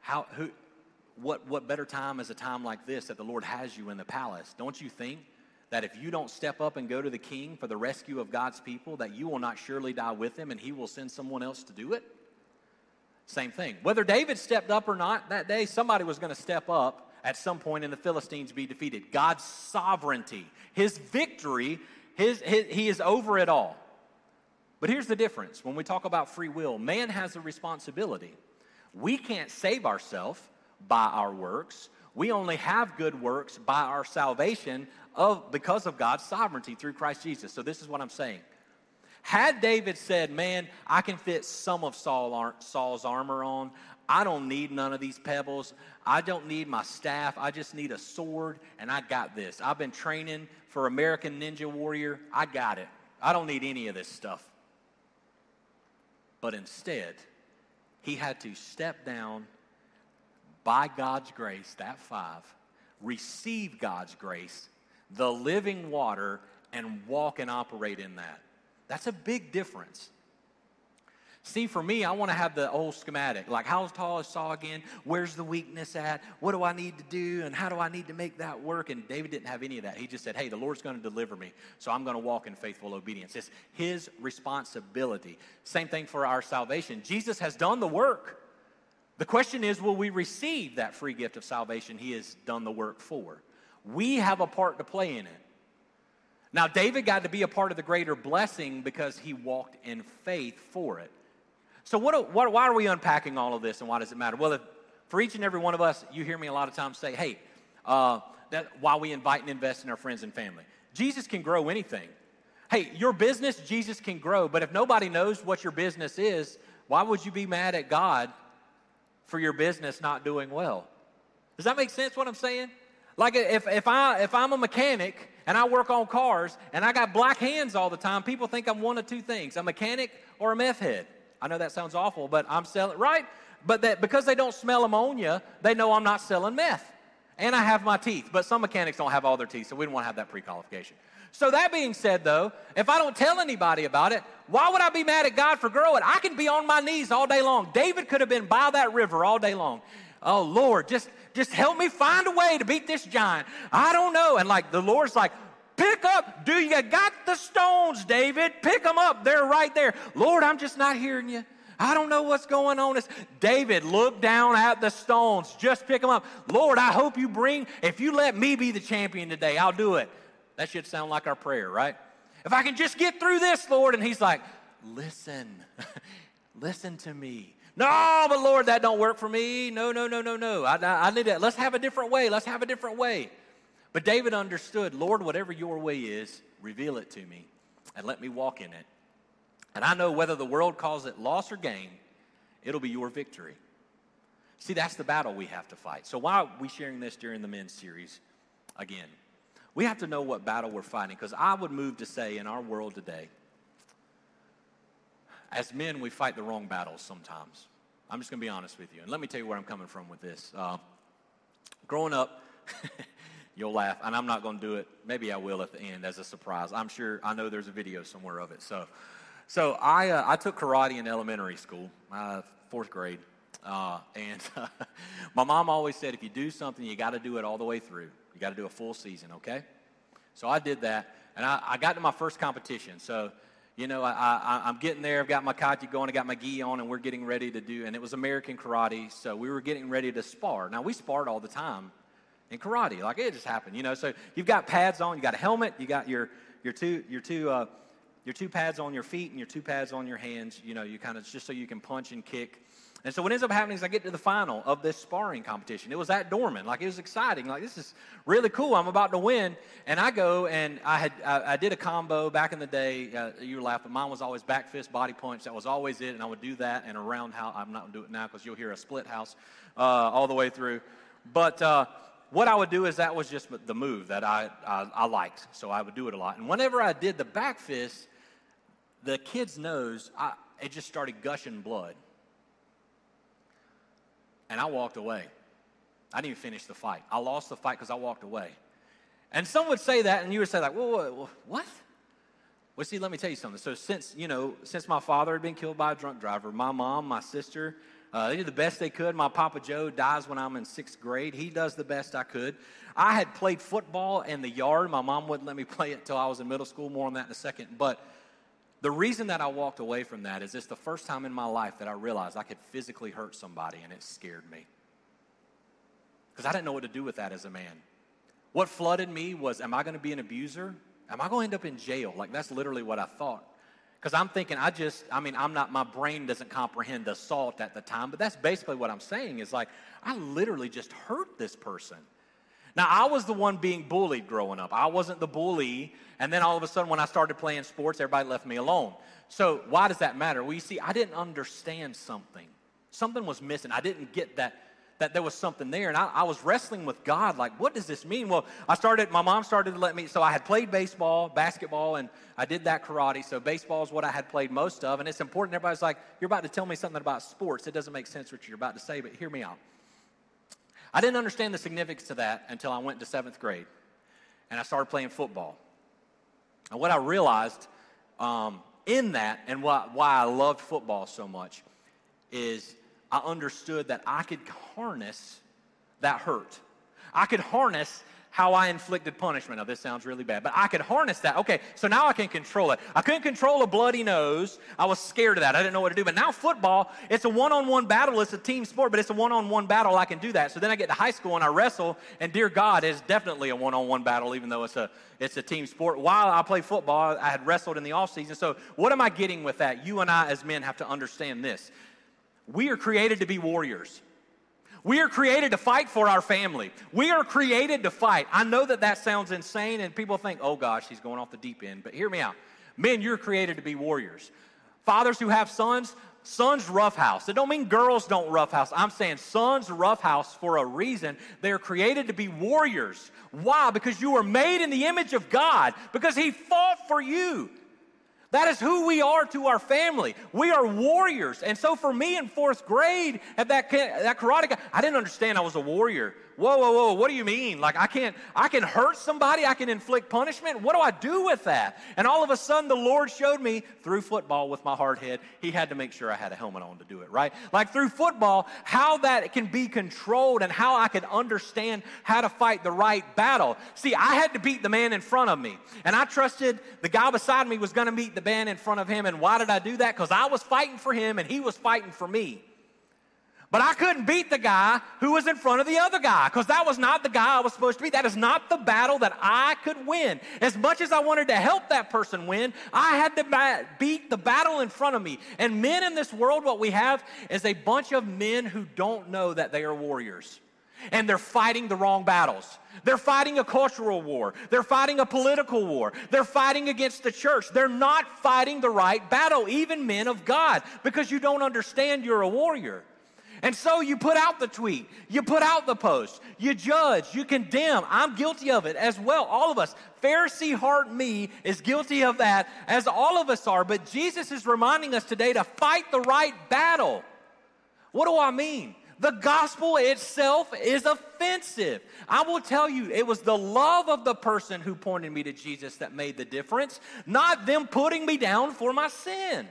how, who, what, what better time is a time like this that the Lord has you in the palace? Don't you think that if you don't step up and go to the king for the rescue of God's people, that you will not surely die with him and he will send someone else to do it? Same thing. Whether David stepped up or not that day, somebody was going to step up at some point in the Philistines be defeated. God's sovereignty, his victory, his, his, he is over it all. But here's the difference when we talk about free will man has a responsibility. We can't save ourselves by our works. We only have good works by our salvation of because of God's sovereignty through Christ Jesus. So this is what I'm saying. Had David said, "Man, I can fit some of Saul, Saul's armor on. I don't need none of these pebbles. I don't need my staff. I just need a sword, and I got this. I've been training for American Ninja Warrior. I got it. I don't need any of this stuff. But instead, he had to step down by God's grace, that five, receive God's grace, the living water, and walk and operate in that. That's a big difference. See, for me, I want to have the old schematic. Like, how tall is Saul again? Where's the weakness at? What do I need to do? And how do I need to make that work? And David didn't have any of that. He just said, hey, the Lord's going to deliver me, so I'm going to walk in faithful obedience. It's his responsibility. Same thing for our salvation. Jesus has done the work. The question is, will we receive that free gift of salvation he has done the work for? We have a part to play in it. Now, David got to be a part of the greater blessing because he walked in faith for it. So, what, what, why are we unpacking all of this and why does it matter? Well, if, for each and every one of us, you hear me a lot of times say, hey, uh, that while we invite and invest in our friends and family, Jesus can grow anything. Hey, your business, Jesus can grow, but if nobody knows what your business is, why would you be mad at God for your business not doing well? Does that make sense what I'm saying? Like if, if, I, if I'm a mechanic and I work on cars and I got black hands all the time, people think I'm one of two things a mechanic or a meth head. I know that sounds awful, but I'm selling, right? But that because they don't smell ammonia, they know I'm not selling meth. And I have my teeth, but some mechanics don't have all their teeth, so we don't want to have that pre qualification. So, that being said, though, if I don't tell anybody about it, why would I be mad at God for growing? I can be on my knees all day long. David could have been by that river all day long. Oh, Lord, just, just help me find a way to beat this giant. I don't know. And like the Lord's like, Pick up. Do you got the stones, David? Pick them up. They're right there. Lord, I'm just not hearing you. I don't know what's going on. It's, David, look down at the stones. Just pick them up. Lord, I hope you bring, if you let me be the champion today, I'll do it. That should sound like our prayer, right? If I can just get through this, Lord. And he's like, listen, listen to me. No, but Lord, that don't work for me. No, no, no, no, no. I, I, I need that. Let's have a different way. Let's have a different way. But David understood, Lord, whatever your way is, reveal it to me and let me walk in it. And I know whether the world calls it loss or gain, it'll be your victory. See, that's the battle we have to fight. So, why are we sharing this during the men's series again? We have to know what battle we're fighting because I would move to say in our world today, as men, we fight the wrong battles sometimes. I'm just going to be honest with you. And let me tell you where I'm coming from with this. Uh, growing up, You'll laugh, and I'm not going to do it. Maybe I will at the end as a surprise. I'm sure. I know there's a video somewhere of it. So, so I uh, I took karate in elementary school, uh, fourth grade, uh, and my mom always said if you do something, you got to do it all the way through. You got to do a full season. Okay. So I did that, and I, I got to my first competition. So you know, I, am getting there. I've got my kata going. I got my gi on, and we're getting ready to do. And it was American karate, so we were getting ready to spar. Now we sparred all the time in karate. Like it just happened, you know. So you've got pads on, you got a helmet, you got your your two your two uh, your two pads on your feet and your two pads on your hands. You know, you kind of just so you can punch and kick. And so what ends up happening is I get to the final of this sparring competition. It was at Dorman. Like it was exciting. Like this is really cool. I'm about to win. And I go and I had I, I did a combo back in the day. Uh, you were laughing. Mine was always back fist body punch. That was always it. And I would do that and a roundhouse. I'm not gonna do it now because you'll hear a split house uh, all the way through. But uh, what I would do is that was just the move that I, I, I, liked. So I would do it a lot. And whenever I did the back fist, the kid's nose, I, it just started gushing blood. And I walked away. I didn't even finish the fight. I lost the fight because I walked away. And some would say that, and you would say like, "Whoa, what?" Well, see, let me tell you something. So since you know, since my father had been killed by a drunk driver, my mom, my sister, uh, they did the best they could. My Papa Joe dies when I'm in sixth grade. He does the best I could. I had played football in the yard. My mom wouldn't let me play it until I was in middle school. More on that in a second. But the reason that I walked away from that is it's the first time in my life that I realized I could physically hurt somebody, and it scared me. Because I didn't know what to do with that as a man. What flooded me was, am I going to be an abuser? Am I going to end up in jail? Like, that's literally what I thought. Because I'm thinking, I just, I mean, I'm not, my brain doesn't comprehend assault at the time, but that's basically what I'm saying is like, I literally just hurt this person. Now, I was the one being bullied growing up. I wasn't the bully. And then all of a sudden, when I started playing sports, everybody left me alone. So, why does that matter? Well, you see, I didn't understand something. Something was missing. I didn't get that that there was something there. And I, I, was wrestling with God, like, what does this mean? Well, I started, my mom started to let me, so I had played baseball, basketball, and I did that karate. So baseball is what I had played most of. And it's important. Everybody's like, you're about to tell me something about sports. It doesn't make sense what you're about to say, but hear me out. I didn't understand the significance of that until I went to seventh grade and I started playing football. And what I realized um, in that, and why, why I loved football so much, is I understood that I could harness that hurt. I could harness how I inflicted punishment. Now, this sounds really bad, but I could harness that. Okay, so now I can control it. I couldn't control a bloody nose. I was scared of that. I didn't know what to do. But now, football, it's a one on one battle. It's a team sport, but it's a one on one battle. I can do that. So then I get to high school and I wrestle, and dear God, it's definitely a one on one battle, even though it's a, it's a team sport. While I play football, I had wrestled in the off season. So, what am I getting with that? You and I, as men, have to understand this. We are created to be warriors. We are created to fight for our family. We are created to fight. I know that that sounds insane, and people think, oh gosh, he's going off the deep end. But hear me out. Men, you're created to be warriors. Fathers who have sons, sons roughhouse. It don't mean girls don't roughhouse. I'm saying sons roughhouse for a reason. They are created to be warriors. Why? Because you were made in the image of God. Because He fought for you. That is who we are to our family. We are warriors. And so for me in fourth grade at that, that karate, I didn't understand I was a warrior. Whoa, whoa, whoa, what do you mean? Like I can't, I can hurt somebody, I can inflict punishment. What do I do with that? And all of a sudden the Lord showed me through football with my hard head, He had to make sure I had a helmet on to do it, right? Like through football, how that can be controlled and how I could understand how to fight the right battle. See, I had to beat the man in front of me. And I trusted the guy beside me was gonna beat the man in front of him. And why did I do that? Because I was fighting for him and he was fighting for me. But I couldn't beat the guy who was in front of the other guy because that was not the guy I was supposed to be. That is not the battle that I could win. As much as I wanted to help that person win, I had to beat the battle in front of me. And men in this world, what we have is a bunch of men who don't know that they are warriors. And they're fighting the wrong battles. They're fighting a cultural war. They're fighting a political war. They're fighting against the church. They're not fighting the right battle, even men of God, because you don't understand you're a warrior. And so you put out the tweet, you put out the post, you judge, you condemn. I'm guilty of it as well. All of us. Pharisee heart me is guilty of that, as all of us are. But Jesus is reminding us today to fight the right battle. What do I mean? The gospel itself is offensive. I will tell you, it was the love of the person who pointed me to Jesus that made the difference, not them putting me down for my sin.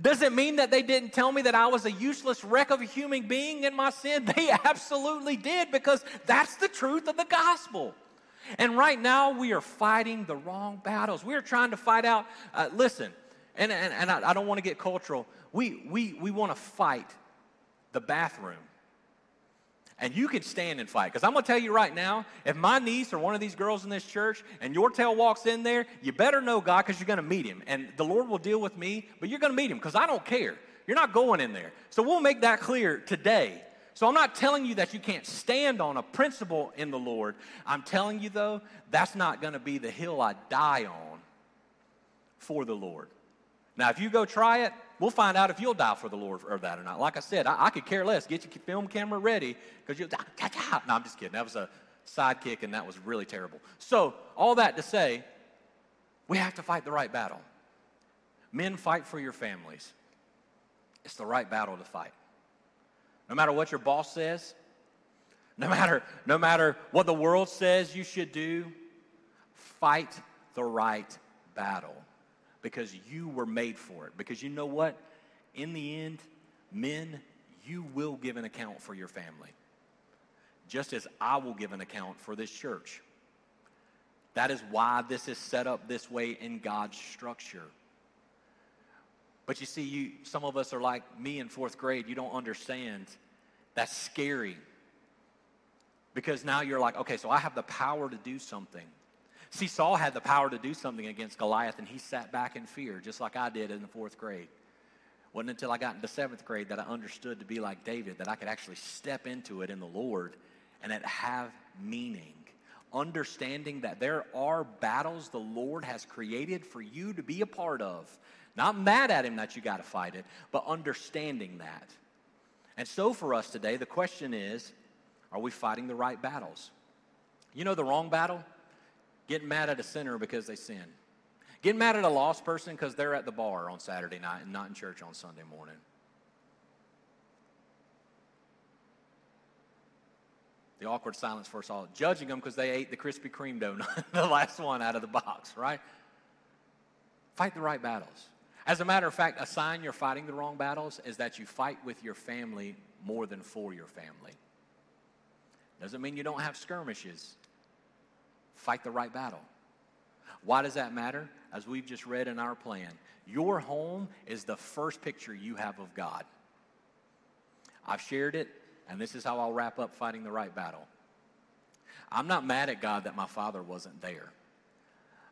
Does it mean that they didn't tell me that I was a useless wreck of a human being in my sin? They absolutely did because that's the truth of the gospel. And right now, we are fighting the wrong battles. We are trying to fight out, uh, listen, and, and, and I, I don't want to get cultural. We, we, we want to fight the bathroom. And you can stand and fight. Because I'm going to tell you right now, if my niece or one of these girls in this church and your tail walks in there, you better know God because you're going to meet him. And the Lord will deal with me, but you're going to meet him because I don't care. You're not going in there. So we'll make that clear today. So I'm not telling you that you can't stand on a principle in the Lord. I'm telling you, though, that's not going to be the hill I die on for the Lord. Now, if you go try it, we'll find out if you'll die for the Lord or that or not. Like I said, I, I could care less. Get your film camera ready because you'll die. No, I'm just kidding. That was a sidekick and that was really terrible. So, all that to say, we have to fight the right battle. Men, fight for your families. It's the right battle to fight. No matter what your boss says, no matter, no matter what the world says you should do, fight the right battle because you were made for it. Because you know what? In the end, men, you will give an account for your family, just as I will give an account for this church. That is why this is set up this way in God's structure. But you see, you, some of us are like me in fourth grade. You don't understand. That's scary. Because now you're like, okay, so I have the power to do something. See, Saul had the power to do something against Goliath, and he sat back in fear, just like I did in the fourth grade. Wasn't until I got into seventh grade that I understood to be like David, that I could actually step into it in the Lord and it have meaning. Understanding that there are battles the Lord has created for you to be a part of. Not mad at Him that you got to fight it, but understanding that. And so for us today, the question is are we fighting the right battles? You know the wrong battle? Getting mad at a sinner because they sin. Getting mad at a lost person because they're at the bar on Saturday night and not in church on Sunday morning. The awkward silence for us all. Judging them because they ate the Krispy Kreme donut, the last one out of the box, right? Fight the right battles. As a matter of fact, a sign you're fighting the wrong battles is that you fight with your family more than for your family. Doesn't mean you don't have skirmishes. Fight the right battle. Why does that matter? As we've just read in our plan, your home is the first picture you have of God. I've shared it, and this is how I'll wrap up fighting the right battle. I'm not mad at God that my father wasn't there.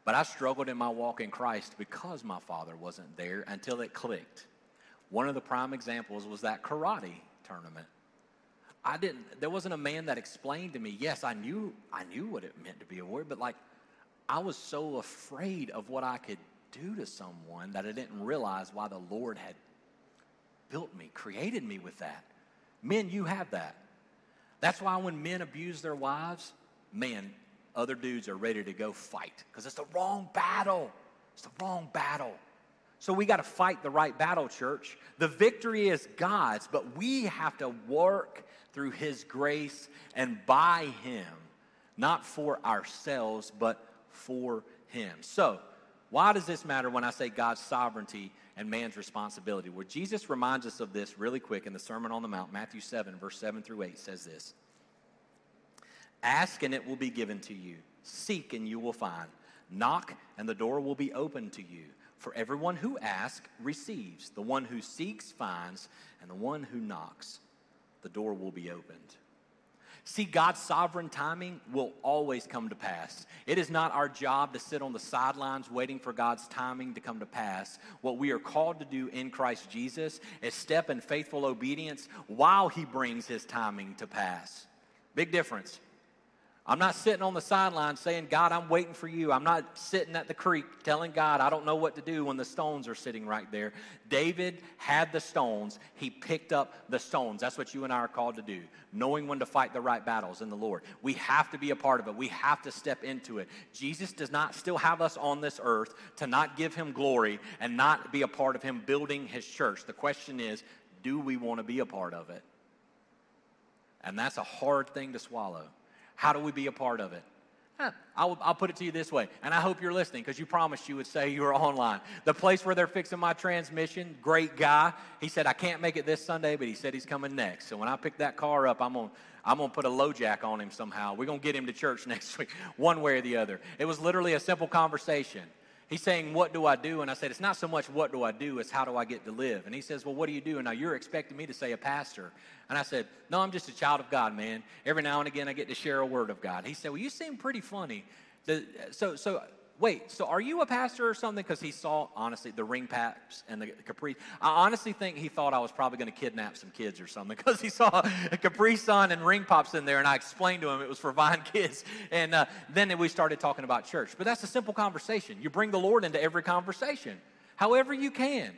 But I struggled in my walk in Christ because my father wasn't there until it clicked. One of the prime examples was that karate tournament. I didn't there wasn't a man that explained to me, yes, I knew I knew what it meant to be a warrior, but like I was so afraid of what I could do to someone that I didn't realize why the Lord had built me, created me with that. Men, you have that. That's why when men abuse their wives, man, other dudes are ready to go fight because it's the wrong battle. It's the wrong battle. So we got to fight the right battle, church. The victory is God's, but we have to work through His grace and by Him, not for ourselves, but for Him. So, why does this matter when I say God's sovereignty and man's responsibility? Well, Jesus reminds us of this really quick in the Sermon on the Mount, Matthew 7, verse 7 through 8 says this Ask and it will be given to you, seek and you will find, knock and the door will be opened to you. For everyone who asks receives, the one who seeks finds, and the one who knocks, the door will be opened. See, God's sovereign timing will always come to pass. It is not our job to sit on the sidelines waiting for God's timing to come to pass. What we are called to do in Christ Jesus is step in faithful obedience while He brings His timing to pass. Big difference. I'm not sitting on the sidelines saying, God, I'm waiting for you. I'm not sitting at the creek telling God, I don't know what to do when the stones are sitting right there. David had the stones. He picked up the stones. That's what you and I are called to do, knowing when to fight the right battles in the Lord. We have to be a part of it, we have to step into it. Jesus does not still have us on this earth to not give him glory and not be a part of him building his church. The question is, do we want to be a part of it? And that's a hard thing to swallow. How do we be a part of it? I'll, I'll, put it to you this way, and I hope you're listening because you promised you would say you were online. The place where they're fixing my transmission, great guy. He said, I can't make it this Sunday, but he said he's coming next. So when I pick that car up, I'm going to I'm gonna put a LoJack on him somehow. We're going to get him to church next week, one way or the other. It was literally a simple conversation. He's saying, What do I do? And I said, It's not so much what do I do, it's how do I get to live. And he says, Well, what do you do? And now you're expecting me to say a pastor. And I said, No, I'm just a child of God, man. Every now and again I get to share a word of God. He said, Well, you seem pretty funny. So, so wait, so are you a pastor or something? Because he saw, honestly, the ring pops and the Capri. I honestly think he thought I was probably going to kidnap some kids or something because he saw a Capri Sun and ring pops in there, and I explained to him it was for Vine kids. And uh, then we started talking about church. But that's a simple conversation. You bring the Lord into every conversation, however you can.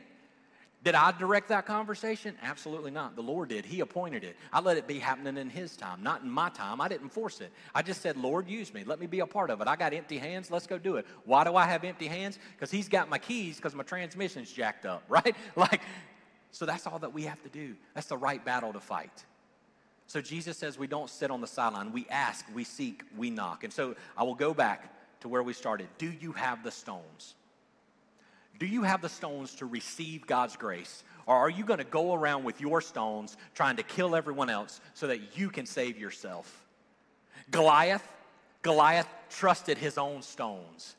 Did I direct that conversation? Absolutely not. The Lord did. He appointed it. I let it be happening in His time, not in my time. I didn't force it. I just said, Lord, use me. Let me be a part of it. I got empty hands. Let's go do it. Why do I have empty hands? Because He's got my keys because my transmission's jacked up, right? Like, so that's all that we have to do. That's the right battle to fight. So Jesus says we don't sit on the sideline. We ask, we seek, we knock. And so I will go back to where we started. Do you have the stones? Do you have the stones to receive God's grace? Or are you going to go around with your stones trying to kill everyone else so that you can save yourself? Goliath, Goliath trusted his own stones.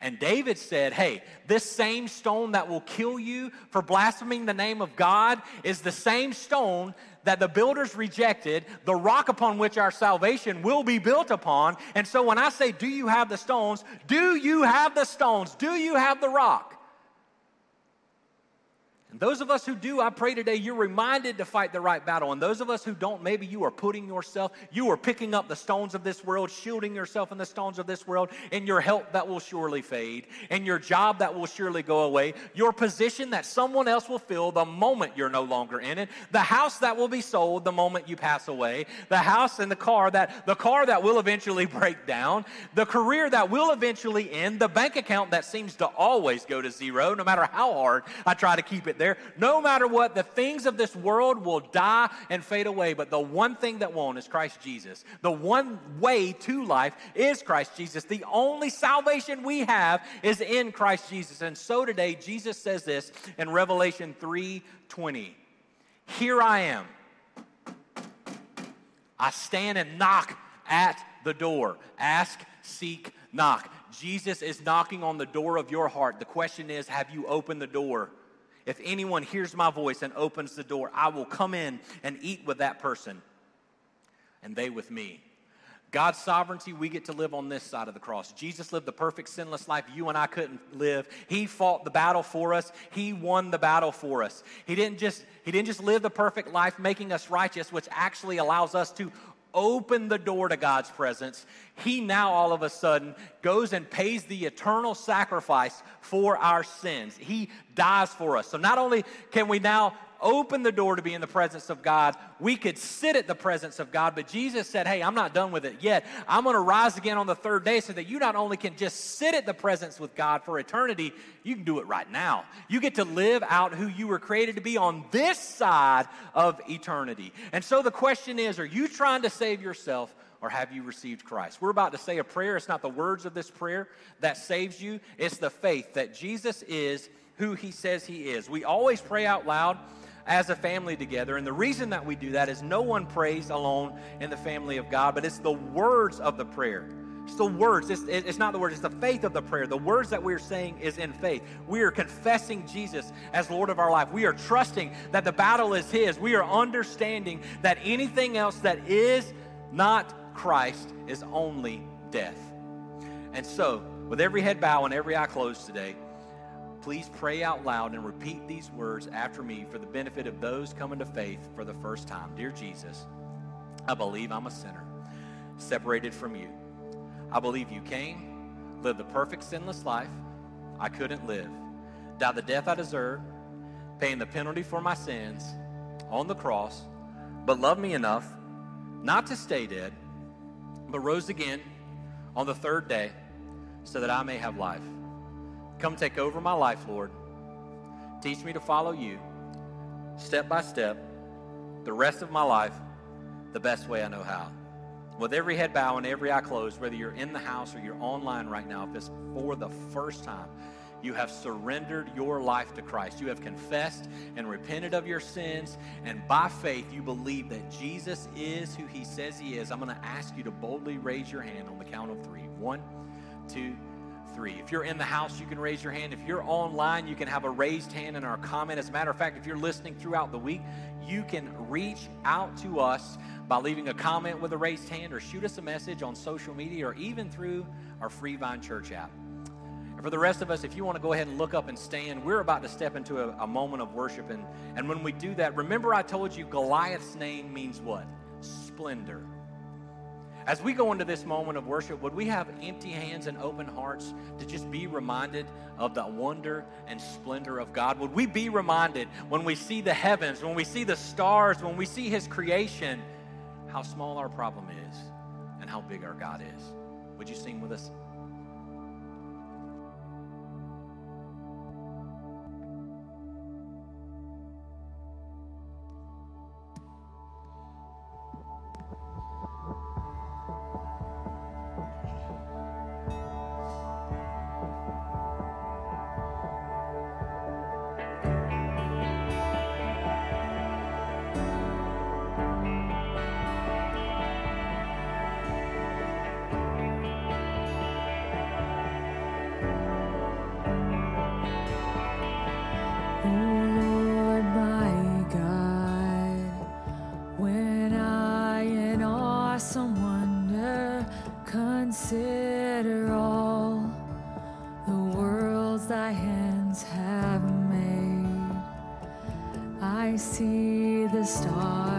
And David said, Hey, this same stone that will kill you for blaspheming the name of God is the same stone that the builders rejected, the rock upon which our salvation will be built upon. And so when I say, Do you have the stones? Do you have the stones? Do you have the rock? And those of us who do, I pray today you're reminded to fight the right battle. And those of us who don't, maybe you are putting yourself, you are picking up the stones of this world, shielding yourself in the stones of this world, in your help that will surely fade, in your job that will surely go away, your position that someone else will fill the moment you're no longer in it, the house that will be sold the moment you pass away, the house and the car that the car that will eventually break down, the career that will eventually end, the bank account that seems to always go to zero, no matter how hard I try to keep it There, no matter what, the things of this world will die and fade away, but the one thing that won't is Christ Jesus. The one way to life is Christ Jesus. The only salvation we have is in Christ Jesus. And so today, Jesus says this in Revelation 3:20. Here I am. I stand and knock at the door. Ask, seek, knock. Jesus is knocking on the door of your heart. The question is, have you opened the door? If anyone hears my voice and opens the door, I will come in and eat with that person, and they with me. God's sovereignty, we get to live on this side of the cross. Jesus lived the perfect sinless life you and I couldn't live. He fought the battle for us. He won the battle for us. He didn't just he didn't just live the perfect life making us righteous, which actually allows us to open the door to God's presence, he now all of a sudden goes and pays the eternal sacrifice for our sins. He dies for us. So not only can we now open the door to be in the presence of God, we could sit at the presence of God. But Jesus said, Hey, I'm not done with it yet. I'm going to rise again on the third day so that you not only can just sit at the presence with God for eternity, you can do it right now. You get to live out who you were created to be on this side of eternity. And so the question is are you trying to save yourself? or have you received Christ? We're about to say a prayer. It's not the words of this prayer that saves you, it's the faith that Jesus is who he says he is. We always pray out loud as a family together. And the reason that we do that is no one prays alone in the family of God, but it's the words of the prayer. It's the words. It's, it's not the words. It's the faith of the prayer. The words that we're saying is in faith. We are confessing Jesus as Lord of our life. We are trusting that the battle is His. We are understanding that anything else that is not Christ is only death. And so, with every head bow and every eye closed today, please pray out loud and repeat these words after me for the benefit of those coming to faith for the first time. Dear Jesus, I believe I'm a sinner, separated from you. I believe you came, lived the perfect sinless life I couldn't live, died the death I deserved, paying the penalty for my sins on the cross, but loved me enough not to stay dead, but rose again on the third day so that I may have life. Come take over my life, Lord. Teach me to follow you step by step the rest of my life the best way I know how. With every head bow and every eye closed, whether you're in the house or you're online right now, if it's for the first time, you have surrendered your life to Christ. You have confessed and repented of your sins, and by faith, you believe that Jesus is who he says he is. I'm going to ask you to boldly raise your hand on the count of three. One, two, three. If you're in the house, you can raise your hand. If you're online, you can have a raised hand in our comment. As a matter of fact, if you're listening throughout the week, you can reach out to us by leaving a comment with a raised hand or shoot us a message on social media or even through our Free Vine Church app. And for the rest of us, if you want to go ahead and look up and stand, we're about to step into a, a moment of worship. And, and when we do that, remember I told you Goliath's name means what? Splendor. As we go into this moment of worship, would we have empty hands and open hearts to just be reminded of the wonder and splendor of God? Would we be reminded when we see the heavens, when we see the stars, when we see His creation, how small our problem is and how big our God is? Would you sing with us? How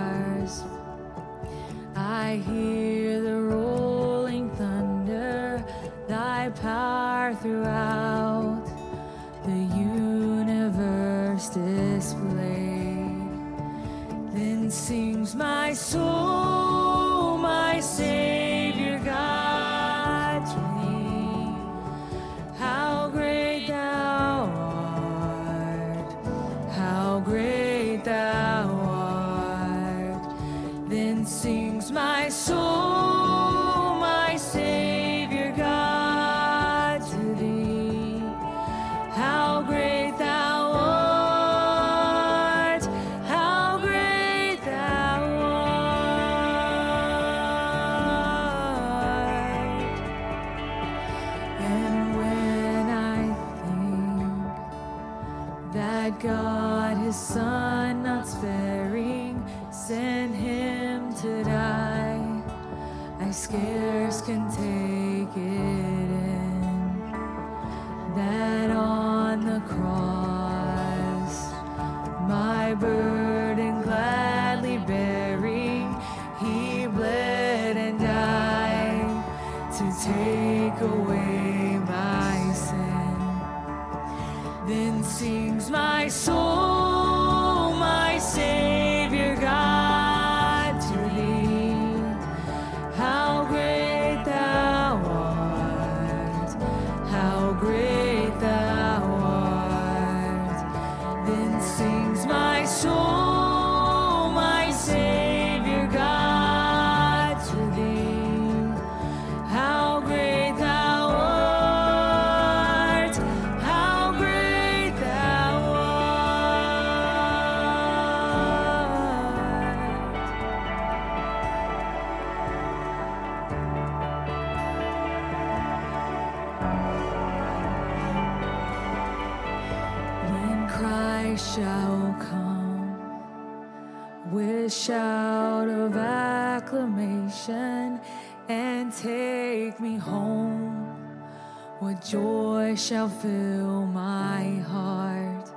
joy shall fill my heart?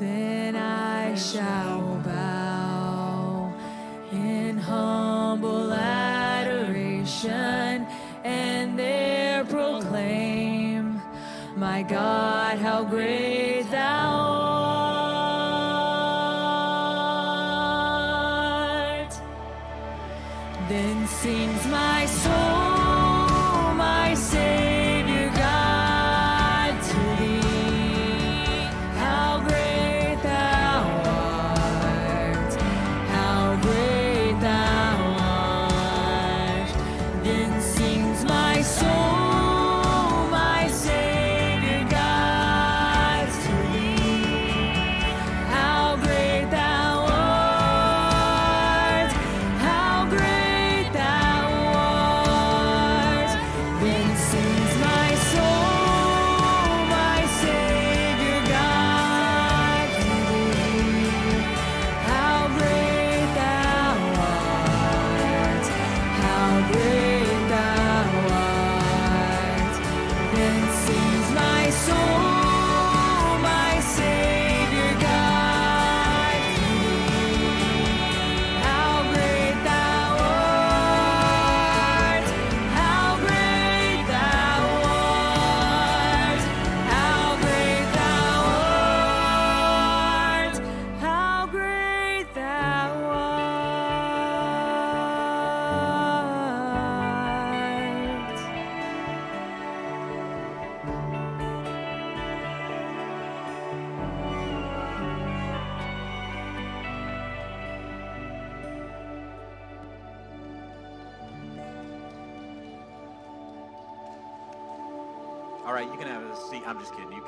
Then I shall bow in humble adoration and there proclaim, My God, how great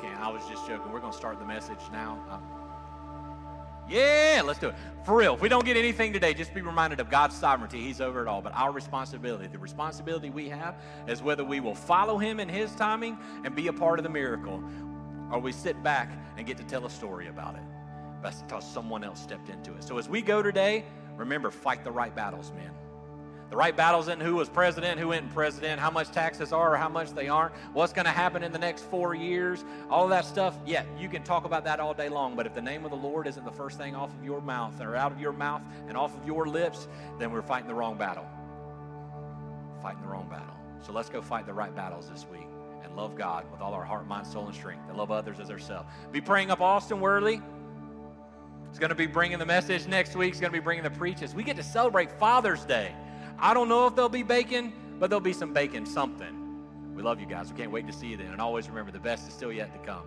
can't. I was just joking. We're going to start the message now. Um, yeah, let's do it. For real, if we don't get anything today, just be reminded of God's sovereignty. He's over it all. But our responsibility, the responsibility we have, is whether we will follow Him in His timing and be a part of the miracle, or we sit back and get to tell a story about it. That's because someone else stepped into it. So as we go today, remember, fight the right battles, man. The right battles in who was president, who isn't president, how much taxes are or how much they aren't, what's going to happen in the next four years, all of that stuff. Yeah, you can talk about that all day long, but if the name of the Lord isn't the first thing off of your mouth or out of your mouth and off of your lips, then we're fighting the wrong battle. Fighting the wrong battle. So let's go fight the right battles this week and love God with all our heart, mind, soul, and strength and love others as ourselves. Be praying up Austin Worley. He's going to be bringing the message next week. He's going to be bringing the preaches. We get to celebrate Father's Day. I don't know if there'll be bacon, but there'll be some bacon something. We love you guys. We can't wait to see you then. And always remember the best is still yet to come.